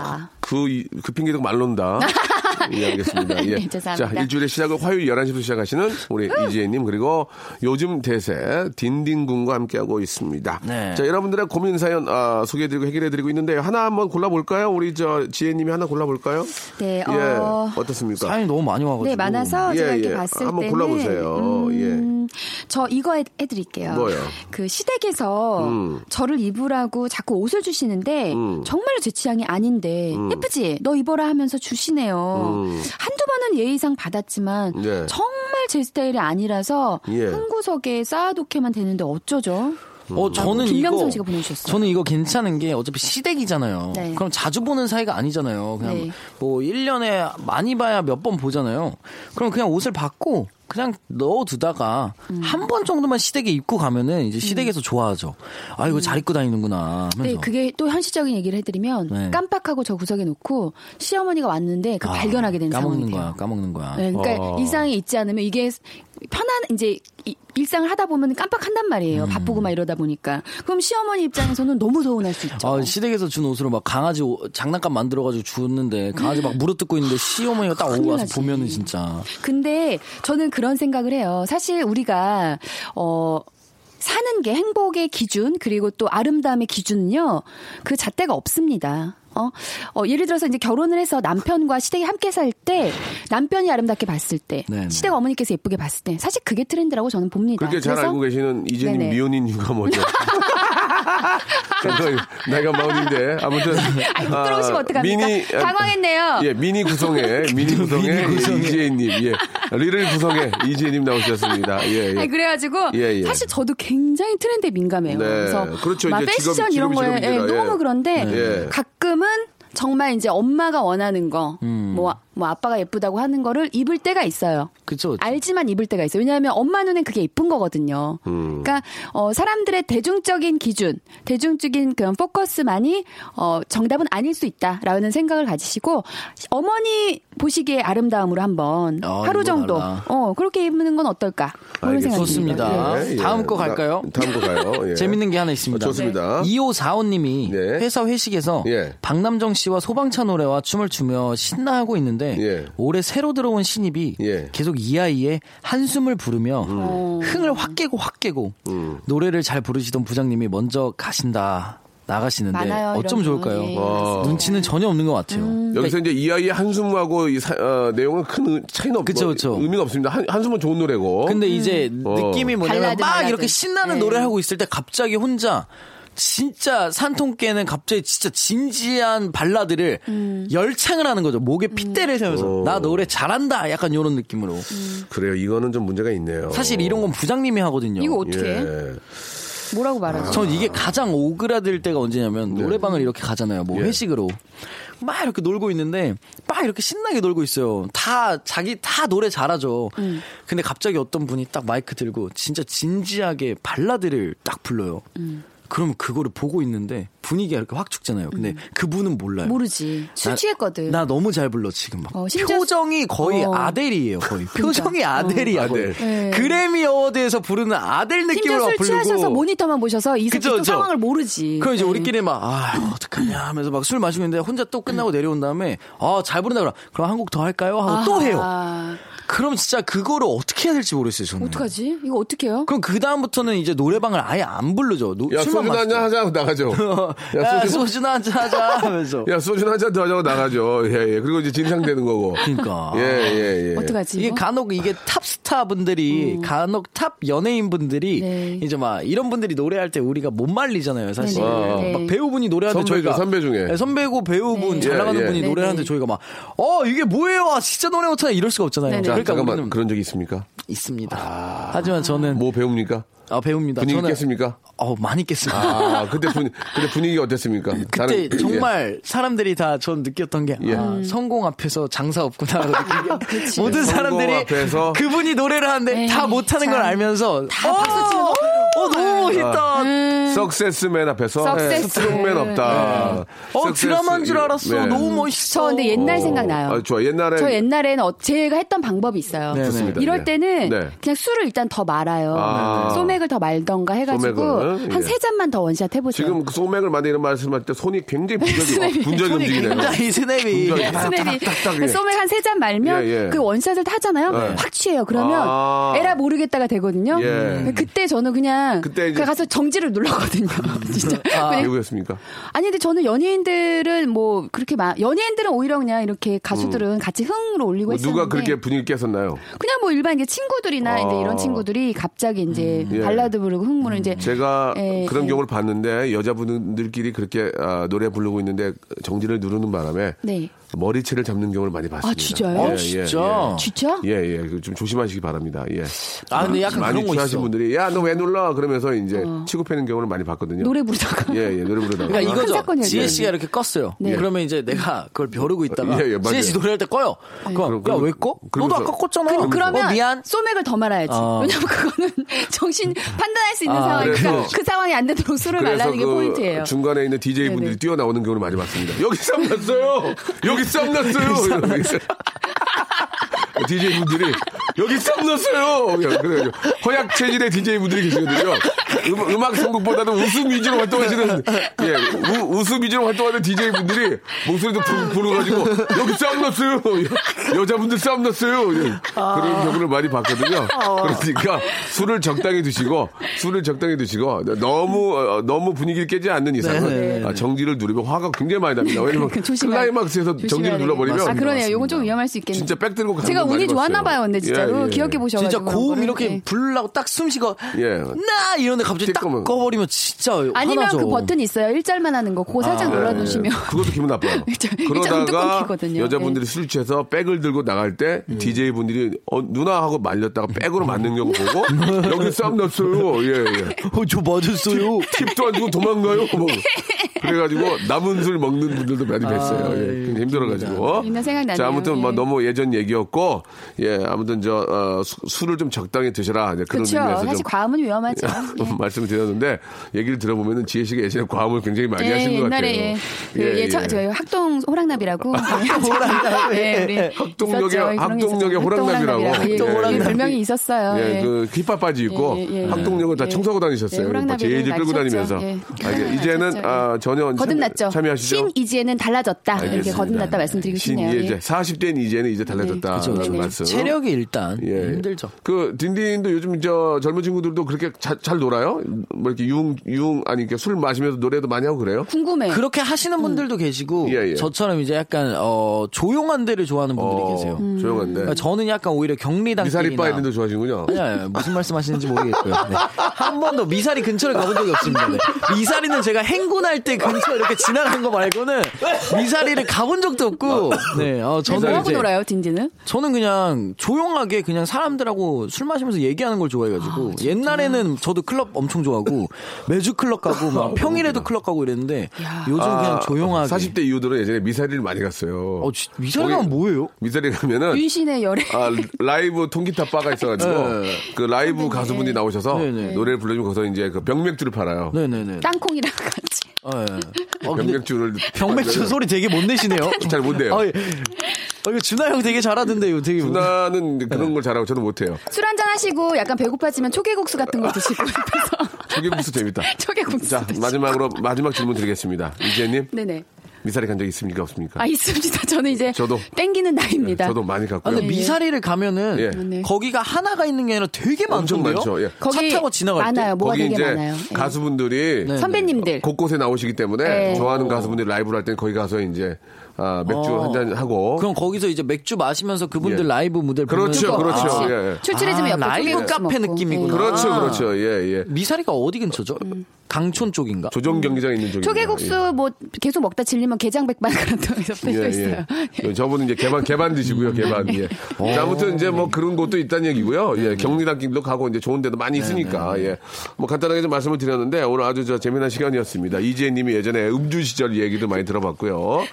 S1: 그, 이- 그 핑계도 말론다. 예, 알겠습니다. 예.
S6: 네, 죄송합니다.
S1: 자, 일주일의 시작을 화요일 11시부터 시작하시는 우리 이지혜님, 그리고 요즘 대세, 딘딘군과 함께하고 있습니다.
S5: 네.
S1: 자, 여러분들의 고민 사연, 아, 소개해드리고 해결해드리고 있는데, 하나 한번 골라볼까요? 우리 저, 지혜님이 하나 골라볼까요?
S6: 네,
S1: 예,
S6: 어,
S1: 어떻습니까?
S5: 사연이 너무 많이 와가지고.
S6: 네, 많아서
S1: 예,
S6: 제가 이렇게
S1: 예.
S6: 봤을
S1: 한번
S6: 때는
S1: 골라보세요. 예.
S6: 음, 저 이거 해, 해드릴게요.
S1: 뭐요?
S6: 그 시댁에서
S1: 음.
S6: 저를 입으라고 자꾸 옷을 주시는데
S1: 음.
S6: 정말로 제 취향이 아닌데 예쁘지? 너 입어라 하면서 주시네요.
S1: 음.
S6: 한두 번은 예의상 받았지만
S1: 네.
S6: 정말 제 스타일이 아니라서
S1: 예.
S6: 한 구석에 쌓아놓게만 되는데 어쩌죠?
S5: 어, 저는 이거
S6: 씨가 보내주셨어요.
S5: 저는 이거 괜찮은 게 어차피 시댁이잖아요.
S6: 네.
S5: 그럼 자주 보는 사이가 아니잖아요. 그냥
S6: 네.
S5: 뭐 1년에 많이 봐야 몇 번 보잖아요. 그럼 그냥 옷을 받고 그냥 넣어두다가
S6: 음.
S5: 한번 정도만 시댁에 입고 가면은 이제 시댁에서 좋아하죠. 아, 이거 잘 입고 다니는구나 하면서.
S6: 네, 그게 또 현실적인 얘기를 해드리면
S5: 네.
S6: 깜빡하고 저 구석에 놓고 시어머니가 왔는데 그
S5: 아,
S6: 발견하게 되는 상황이
S5: 까먹는
S6: 돼요.
S5: 거야, 까먹는 거야.
S6: 네, 그러니까
S1: 어.
S6: 일상에 있지 않으면 이게 편한 이제 이- 일상을 하다 보면 깜빡한단 말이에요.
S5: 음.
S6: 바쁘고 막 이러다 보니까. 그럼 시어머니 입장에서는 너무 서운할 수 있죠.
S5: 아, 시댁에서 준 옷으로 막 강아지 옷- 장난감 만들어 가지고 줬는데 강아지 막 물어뜯고 있는데 시어머니가 딱 오고 와서. 보면은 진짜.
S6: 근데 저는 그런 생각을 해요. 사실 우리가 어 사는 게 행복의 기준 그리고 또 아름다움의 기준은요 그 잣대가 없습니다. 어, 어, 예를 들어서 이제 결혼을 해서 남편과 시댁이 함께 살 때 남편이 아름답게 봤을 때
S5: 네네.
S6: 시댁 어머니께서 예쁘게 봤을 때 사실 그게 트렌드라고 저는 봅니다.
S1: 그렇게 잘
S6: 그래서
S1: 알고 계시는 이재님
S6: 네네.
S1: 미혼인 이유가 뭐죠? 나이가 마흔인데 아무튼
S6: 아니, 부끄러우시면 어떡합니까?
S1: 미니
S6: 당황했네요.
S1: 예 미니 구성에 미니 구성에 이지혜님 예 리를 구성에 이지혜님 나오셨습니다. 예, 예.
S6: 아니 그래가지고
S1: 예, 예.
S6: 사실 저도 굉장히 트렌드에 민감해요.
S1: 네.
S6: 그래서
S1: 그렇죠.
S6: 막
S1: 이제
S6: 패션
S1: 직업-
S6: 이런 거에 예,
S1: 직업이니까, 예.
S6: 너무 그런데
S1: 예.
S6: 가끔은 정말 이제 엄마가 원하는 거,
S5: 음.
S6: 뭐, 뭐 아빠가 예쁘다고 하는 거를 입을 때가 있어요.
S5: 그쵸.
S6: 알지만 입을 때가 있어요. 왜냐하면 엄마 눈엔 그게 예쁜 거거든요.
S1: 음.
S6: 그러니까 어, 사람들의 대중적인 기준, 대중적인 그런 포커스만이 어, 정답은 아닐 수 있다라는 생각을 가지시고 어머니 보시기에 아름다움으로 한번
S5: 어,
S6: 하루 정도
S5: 달라.
S6: 어, 그렇게 입는 건 어떨까? 그런 생각이
S5: 좋습니다.
S6: 듭니다.
S1: 예, 예.
S5: 다음 거 갈까요?
S1: 다- 다음 거 가요. 예.
S5: 재밌는 게 하나 있습니다.
S1: 어, 좋습니다.
S5: 2545님이
S1: 네.
S5: 회사 회식에서
S1: 예.
S5: 박남정 씨와 소방차 노래와 춤을 추며 신나하고 있는데
S1: 예.
S5: 올해 새로 들어온 신입이
S1: 예.
S5: 계속 이 아이의 한숨을 부르며
S6: 어.
S5: 흥을 확 깨고 확 깨고
S1: 음.
S5: 노래를 잘 부르시던 부장님이 먼저 가신다 나가시는데
S6: 많아요,
S5: 어쩜 좋을까요? 눈치는 전혀 없는 것 같아요.
S6: 음.
S1: 여기서 이제 이 아이의 한숨하고 이 사- 어, 내용은 큰 의- 차이는 없고
S5: 그쵸, 그쵸.
S1: 의미가 없습니다. 한, 한숨은 좋은 노래고.
S5: 근데 이제
S1: 어.
S5: 느낌이 뭐냐면
S6: 발라드,
S5: 막
S6: 발라드.
S5: 이렇게 신나는
S6: 네.
S5: 노래를 하고 있을 때 갑자기 혼자 진짜 산통 깨는 갑자기 진짜 진지한 발라드를
S6: 음.
S5: 열창을 하는 거죠. 목에 핏대를 세우면서
S1: 어.
S5: 나 노래 잘한다 약간 이런 느낌으로.
S6: 음.
S1: 그래요. 이거는 좀 문제가 있네요.
S5: 사실 이런 건 부장님이 하거든요.
S6: 이거 어떻게 해?
S1: 예.
S6: 뭐라고 말하죠?
S5: 전 이게 가장 오그라들 때가 언제냐면 노래방을 이렇게 가잖아요. 뭐
S1: 네. 예.
S5: 회식으로. 막 이렇게 놀고 있는데 막 이렇게 신나게 놀고 있어요. 다 자기 다 노래 잘하죠.
S6: 음.
S5: 근데 갑자기 어떤 분이 딱 마이크 들고 진짜 진지하게 발라드를 딱 불러요.
S6: 음.
S5: 그러면 그거를 보고 있는데 분위기가 이렇게 확 죽잖아요. 근데 그분은 몰라요.
S6: 음. 모르지. 술
S5: 나-
S6: 취했거든.
S5: 나 너무 잘 불러 지금 막
S6: 어, 심지어-
S5: 표정이 거의
S6: 어.
S5: 아델이에요 거의 표정이 아델이야
S1: 어.
S5: 거의
S1: 아델.
S6: 네.
S5: 그래미 어워드에서 부르는 아델 느낌으로
S6: 술
S5: 부르고
S6: 취하셔서 모니터만 보셔서 이
S5: 그쵸.
S6: 상황을 모르지.
S5: 그럼 이제
S6: 네.
S5: 우리끼리 막, 아, 어떡하냐 하면서 막 술 마시고 있는데 혼자 또 끝나고 내려온 다음에, 아, 잘 부른다 그럼, 그럼 한 곡 더 할까요? 하고 또 해요.
S6: 아,
S5: 그럼 진짜 그거를 어떻게 해야 될지 모르겠어요, 저는.
S6: 어떡하지? 이거 어떻게 해요?
S5: 그럼 그다음부터는 이제 노래방을 아예 안 부르죠. 노,
S1: 야,
S5: 술만
S1: 소주 한잔. 하자 하고 나가죠.
S5: 야,
S1: 소주-
S5: 소주나 한잔 하자 하면서.
S1: 야, 소주 한잔 더 하자고 나가죠. 예, 예. 그리고 이제 진상되는 거고.
S5: 그러니까.
S1: 예, 예, 예.
S6: 어떡하지?
S5: 이게? 간혹 이게 탑스타 분들이 간혹 탑 연예인 분들이
S6: 네.
S5: 이제 막 이런 분들이 노래할 때 우리가 못 말리잖아요 사실
S6: 네네. 네.
S5: 막 배우분이 노래하는데
S1: 선배죠,
S5: 저희가
S1: 선배 중에.
S5: 네, 선배고 배우분
S6: 네.
S5: 잘
S1: 예,
S5: 나가는
S1: 예.
S5: 분이
S6: 네네.
S5: 노래하는데 저희가 막 어 이게 뭐예요 아, 진짜 노래 못하네 이럴 수가 없잖아요
S6: 네네.
S1: 자,
S5: 그러니까
S1: 잠깐만.
S5: 우리는
S1: 그런 적이 있습니까?
S5: 있습니다 하지만 저는
S1: 뭐 배웁니까?
S5: 아 배웁니다
S1: 분위기
S5: 저는
S1: 깼습니까?
S5: 어, 많이 깼습니다.
S1: 아, 그때 분, 그때 분위기가 어땠습니까?
S5: 그때
S1: 다른-
S5: 정말 사람들이 다 전 느꼈던 게
S1: 예.
S5: 아, 성공 앞에서 장사 없구나 느끼게. 모든
S1: 성공
S5: 사람들이
S1: 앞에서
S5: 그분이 노래를 하는데
S6: 에이,
S5: 다 못하는 걸
S6: 참.
S5: 알면서
S6: 다 박수 치면서
S5: 어 너무 멋있다
S1: 예. 석세스맨 앞에서
S6: 석세스.
S1: 스트롱맨 없다.
S5: 어
S1: success-
S5: 드라마인 줄 알았어
S1: 네.
S5: 너무 멋있어
S6: 저 근데 옛날 생각나요.
S1: 아, 좋아. 옛날에
S6: 저 옛날에는 어, 제가 했던 방법이 있어요.
S5: 네,
S1: 좋습니다.
S6: 이럴
S1: 예.
S6: 때는
S1: 네.
S6: 그냥 술을 일단 더 말아요.
S1: 아.
S6: 소맥을 더 말던가 해가지고
S1: 소맥을,
S6: 한
S1: 예.
S6: 세 잔만 더 원샷 해보세요.
S1: 지금 그 소맥을 만든 이런 말씀할 때 손이 굉장히 분주히
S6: 스냅이,
S1: 분주히
S6: 손이
S1: 움직이네요.
S5: 굉장히 스냅이
S6: 스냅이
S1: 예.
S6: 소맥 한 세 잔 말면
S1: 예, 예.
S6: 그 원샷을 하잖아요.
S1: 네.
S6: 확 취해요. 그러면
S1: 아.
S6: 에라 모르겠다가 되거든요.
S1: 예.
S6: 그때 저는 그냥
S1: 그때 이제-
S6: 그 가서 정지를 눌 렀거든요. 진짜. 그냥
S1: 누구였습니까?
S6: 아니 근데 저는 연예인들은 뭐 그렇게 막 연예인들은 오히려 그냥 이렇게 가수들은 같이 흥으로 올리고
S1: 뭐
S6: 했었는데
S1: 누가 그렇게 분위기 깼었나요?
S6: 그냥 뭐 일반 이제 친구들이나
S1: 아.
S6: 이제 이런 친구들이 갑자기 이제
S1: 예.
S6: 발라드 부르고 흥분을 이제
S1: 제가
S6: 예,
S1: 그런
S6: 예.
S1: 경우를 봤는데 여자분들끼리 그렇게 아, 노래 부르고 있는데 정지를 누르는 바람에
S6: 네.
S1: 머리채를 잡는 경우를 많이 봤습니다.
S6: 아, 진짜요?
S5: 어, 진짜?
S6: 진짜?
S1: 예, 예. 그좀 조심하시기 바랍니다. 예.
S5: 아 근데 약간
S1: 많이
S5: 그런 거
S1: 취하신
S5: 있어
S1: 분들이 야, 너왜 눌러? 그러면서 이제 치고 패는 경우를 많이 봤거든요.
S6: 노래 부르다가
S1: 예, 예. 노래 부르다가.
S5: 그러니까
S6: 큰
S5: 이거죠. 지혜 씨가 이렇게 껐어요.
S6: 네.
S5: 그러면 이제 내가 그걸 벼르고 있다가
S1: 예, 예.
S5: 지혜 씨 노래할 때 꺼요. 그럼
S1: 그럼-
S5: 야왜 꺼?
S1: 그러면서-
S5: 너도 아까 껐잖아.
S6: 그 러면
S5: 어, 미안.
S6: 소맥을 더 말아야지.
S5: 어.
S6: 왜냐면 그거는 정신 판단할 수 있는
S5: 아,
S6: 상황이니까
S1: 그래서-
S6: 그 상황이 안 되도록 술을 말라는
S1: 게그
S6: 포인트예요.
S1: 중간에 있는 DJ 분들이. 뛰어나오는 경우를 많이 봤습니다. 여기 쌈 났어요. 여기 쌈 났어요. DJ 분들이 여기 쌈 났어요. 그래가지고 허약 체질의 DJ 분들이 계시거든요. 음, 악 선곡보다는 웃음 위주로 활동하시는 예, 우, 웃음 위주로 활동하는 DJ 분들이 목소리도 부, 부르가지고 여기 쌈. 여, 여자분들 쌈 났어요. 예, 그런 경우를 많이 봤거든요. 그러니까 술을 적당히 드시고 술을 적당히 드시고 너무 어, 너무 분위기를 깨지 않는 이상은
S5: 네, 네,
S1: 아, 정지를 누리면 화가 굉장히 많이 납니다. 왜냐면
S6: 조심해야-
S1: 클라이막스에서 정지를 눌러버리면
S6: 되겠네. 아 그러네요.
S5: 맞습니다.
S6: 이건 좀 위험할 수 있겠네요.
S1: 진짜 백 들고 가는
S6: 제가 운이 좋았나. 봐요. 근데 진짜 로
S1: 예, 예.
S6: 기억해 보셔가지고
S5: 진짜 고음. 이렇게
S6: 네.
S5: 부르려고 딱 숨 쉬고
S1: 예.
S5: 나 이런데 갑자기 딱. 꺼버리면 진짜
S6: 아니면
S5: 화나죠.
S6: 그 버튼 있어요. 일절만 하는 거. 그거 살짝
S1: 예,
S6: 눌러놓으시면.
S1: 예. 그것도 기분 나빠요. 그러다가. 여자분들이 술 취해서 백을 들고 나갈 때 DJ 분들이 어, 누나 하고 말렸다가 백으로 맞는 경우 보고 여기 쌈 났어요. 예, 예.
S5: 어, 저 맞았어요.
S1: 팁도 안 주고 도망가요. 뭐. 그래가지고 남은 술 먹는 분들도 많이 뵀어요.
S5: 아,
S1: 예,
S5: 예,
S1: 굉장히 힘들어가지고. 자, 아무튼 뭐
S6: 예.
S1: 너무 예전 얘기였고, 예, 아무튼 저, 어, 수- 술을 좀 적당히 드시라. 이제 그런
S6: 그렇죠.
S1: 의미에서
S6: 사실
S1: 좀
S6: 과음은 위험하죠. 예.
S1: 말씀을 드렸는데, 얘기를 들어보면은 지혜 씨가 예전에 과음을 굉장히 많이 하신 것
S6: 옛날에
S1: 같아요.
S6: 예, 그 예, 저, 저희 학동 호랑나비라고
S5: 호랑나비.
S6: 예, 우리
S1: 학동역에-
S6: 게
S1: 학동역에. 호랑나비라고.
S6: 예,
S5: 학동
S6: 예,
S5: 호랑나비.
S6: 별명이 있었어요.
S1: 예,
S6: 예.
S1: 그 힙합 바지 입고
S6: 예, 예, 예.
S1: 학동역을 다
S6: 예.
S1: 청소하고 다니셨어요.
S6: 예,
S1: 제이지 끌고 다니면서.
S6: 예.
S1: 아, 이제 이제는. 아, 전혀
S6: 거듭났죠.
S1: 참여하시죠.
S6: 신 이지에는 달라졌다. 이렇게
S1: 알겠습니다.
S6: 거듭났다 말씀드리고 싶네요.
S1: 신,
S6: 예.
S1: 이제 40대인 이제는 이제 달라졌다.
S6: 그죠, 그죠.
S1: 말씀.
S5: 체력이 일단
S1: 예.
S5: 힘들죠.
S1: 그 딘딘도 요즘 저 젊은 친구들도 그렇게 자- 잘 놀아요? 뭐 이렇게 융, 융 아니 이렇게 술 마시면서 노래도 많이 하고 그래요?
S6: 궁금해.
S5: 그렇게 하시는 분들도 계시고
S1: 예, 예.
S5: 저처럼 이제 약간 어, 조용한 데를 좋아하는 분들이
S1: 어,
S5: 계세요.
S6: 음.
S1: 조용한 데.
S5: 그러니까 저는 약간 오히려 경리단길이나
S1: 미사리 바 있는 데 좋아하시는군요.
S5: 아니, 아니, 무슨 말씀하시는지 모르겠고요. 네. 한 번도 미사리 근처를 가본 적이 없습니다. 네. 미사리는 제가 행군할 때 근처 이렇게 지나간 거 말고는 미사리를 가본 적도 없고, 네, 어, 저는
S6: 뭐 하고 놀아요, 딘딘은?
S5: 저는 그냥 조용하게 그냥 사람들하고 술 마시면서 얘기하는 걸 좋아해가지고 옛날에는 저도 클럽 엄청 좋아하고 매주 클럽 가고 막 평일에도 클럽 가고 이랬는데 요즘 그냥 조용하게.
S1: 40대 이후들은 예전에 미사리를 많이 갔어요.
S5: 어, 지- 미사리 가면 뭐예요?
S1: 미사리 가면은
S6: 윤시내의 열애.
S1: 아, 라이브 통기타 바가 있어가지고
S5: 네.
S1: 그 라이브 가수분이 나오셔서
S5: 네, 네.
S1: 노래를 불러주면 거기서 이제 그 병맥주를 팔아요.
S5: 네네네.
S6: 땅콩이랑 같이.
S5: 근데
S1: 병맥주를
S5: 병맥주 소리 되게 못 내시네요.
S1: 잘 못 내요.
S5: 어, 예. 어, 이거 준하 형 되게 잘하던데 이거 되게. 네.
S1: 그런 걸 잘하고 저는 못해요.
S6: 술 한잔 하시고 약간 배고파지면 초계국수 같은 거 드시고 싶어서.
S1: 초계국수 재밌다.
S6: 초계국수.
S1: 자
S6: 드시고.
S1: 마지막으로 마지막 질문 드리겠습니다. 이재님
S6: 네네.
S1: 미사리 간 적 있습니까 없습니까?
S6: 아, 있습니다. 저는 이제
S1: 저도.
S6: 땡기는 나이입니다.
S1: 저도 많이
S5: 아,
S1: 갔고요.
S5: 근데 미사리를 가면은
S1: 예.
S6: 네.
S5: 거기가 하나가 있는 게 아니라 되게
S1: 엄청? 많죠. 예.
S6: 거기
S5: 차 타고 지나갈 때.
S6: 많아요. 뭐가
S1: 거기
S6: 되게
S1: 이제
S6: 많아요. 예.
S1: 가수분들이
S5: 네.
S6: 선배님들.
S1: 곳곳에 나오시기 때문에
S6: 네.
S1: 좋아하는 가수분들이 라이브를 할 때는 거기 가서 이제 아, 맥주
S5: 어.
S1: 한잔 하고
S5: 그럼 거기서 이제 맥주 마시면서 그분들
S1: 예.
S5: 라이브 무대를
S1: 그렇죠,
S5: 보면서
S1: 그렇죠.
S5: 아,
S1: 예, 예.
S6: 출출해지면
S5: 아,
S6: 옆에
S5: 라이브 카페. 느낌이구나.
S6: 예.
S1: 그렇죠,
S5: 아.
S1: 그렇죠. 예, 예.
S5: 미사리가 어디 근처죠? 강촌 쪽인가?
S1: 조정 경기장 있는 쪽이.
S6: 초계국수 뭐 계속 먹다 질리면 게장 백반 그런 데서 또 있어요.
S1: 예. 저분은 이제 개반 개반 드시고요, 개반. 예. 자, 아무튼 이제 뭐 그런 곳도 있다는 얘기고요. 예, 경리단길도 가고 이제 좋은 데도 많이 있으니까. 예. 뭐 간단하게 좀 말씀을 드렸는데 오늘 아주 저 재미난 시간이었습니다. 이재님이 예전에 음주 시절 얘기도 많이 들어봤고요.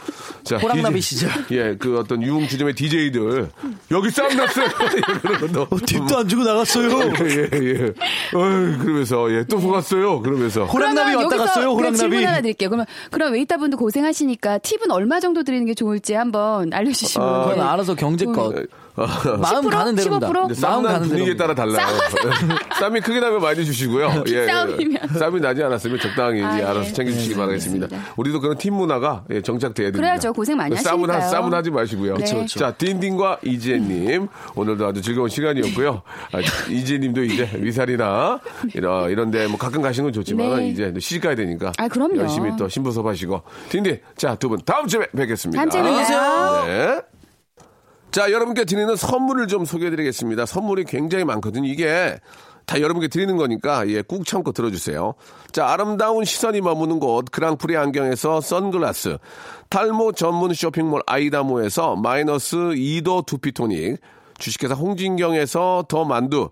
S1: 자,
S5: 호랑나비
S1: DJ
S5: 시절.
S1: 예, 그 어떤 유흥 주점의 DJ들 여기 싸움 났어요. 것도.
S5: 팁도 안 주고 나갔어요.
S1: 예, 예. 어이, 그러면서 예, 또 속았어요. 그러면서
S5: 호랑나비 왔다 갔어요.
S6: 질문
S5: 호랑나비.
S6: 하나 드릴게요. 그러면 그럼 웨이터분도 고생하시니까 팁은 얼마 정도 드리는 게 좋을지 한번 알려주시면.
S5: 그건 알아서 경제껏. 마음
S6: 10%?
S5: 가는 대로입니다.
S6: 15%?
S1: 근데
S5: 마음
S1: 쌈난
S5: 가는
S1: 분위기에
S5: 대로.
S1: 따라 달라요. 쌈이 크게 나면 많이 주시고요. 예, 예.
S6: 쌈이면.
S1: 쌈이 나지 않았으면 적당히
S6: 아,
S1: 예,
S6: 예.
S1: 알아서 챙겨주시기
S6: 네,
S1: 바라겠습니다.
S6: 알겠습니다.
S1: 우리도 그런 팀 문화가 예, 정착돼야 됩니다.
S6: 그래야죠. 고생 많이
S1: 쌈은, 하,
S6: 하시니까요.
S1: 쌈은 하지 마시고요.
S6: 그쵸, 그쵸.
S1: 자, 딘딘과 이지혜님 오늘도 아주 즐거운 시간이었고요. 아, 이지혜님도 이제 위살이나 이런 이런데 뭐 가끔 가시는 건 좋지만
S6: 네.
S1: 이제 시집 가야 되니까
S6: 아, 그럼요.
S1: 열심히 또 신부섭하시고 딘딘 자 두 분 다음 주에 뵙겠습니다.
S6: 다음 주에 봬요.
S1: 네. 자, 여러분께 드리는 선물을 좀 소개해 드리겠습니다. 선물이 굉장히 많거든요. 이게 다 여러분께 드리는 거니까, 예, 꾹 참고 들어주세요. 자, 아름다운 시선이 머무는 곳, 그랑프리 안경에서 선글라스, 탈모 전문 쇼핑몰 아이다모에서 마이너스 2도 두피토닉, 주식회사 홍진경에서 더 만두,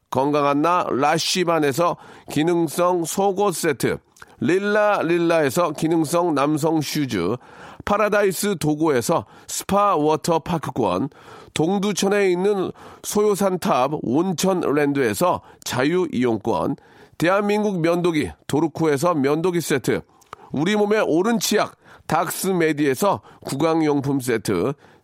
S1: 건강한 나 라쉬반에서 기능성 속옷 세트, 릴라 릴라에서 기능성 남성 슈즈, 파라다이스 도고에서 스파 워터 파크권, 동두천에 있는 소요산탑 온천랜드에서 자유 이용권, 대한민국 면도기 도르코에서 면도기 세트, 우리 몸의 오른 치약 닥스메디에서 구강용품 세트,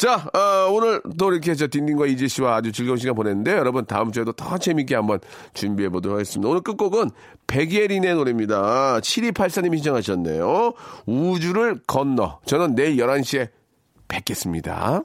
S1: 자, 어, 오늘 또 이렇게 저 딘딘과 이재 씨와 아주 즐거운 시간 보냈는데 여러분 다음 주에도 더 재밌게 한번 준비해 보도록 하겠습니다. 오늘 끝곡은 백예린의 노래입니다. 7284님이 신청하셨네요. 우주를 건너. 저는 내일 11시에 뵙겠습니다.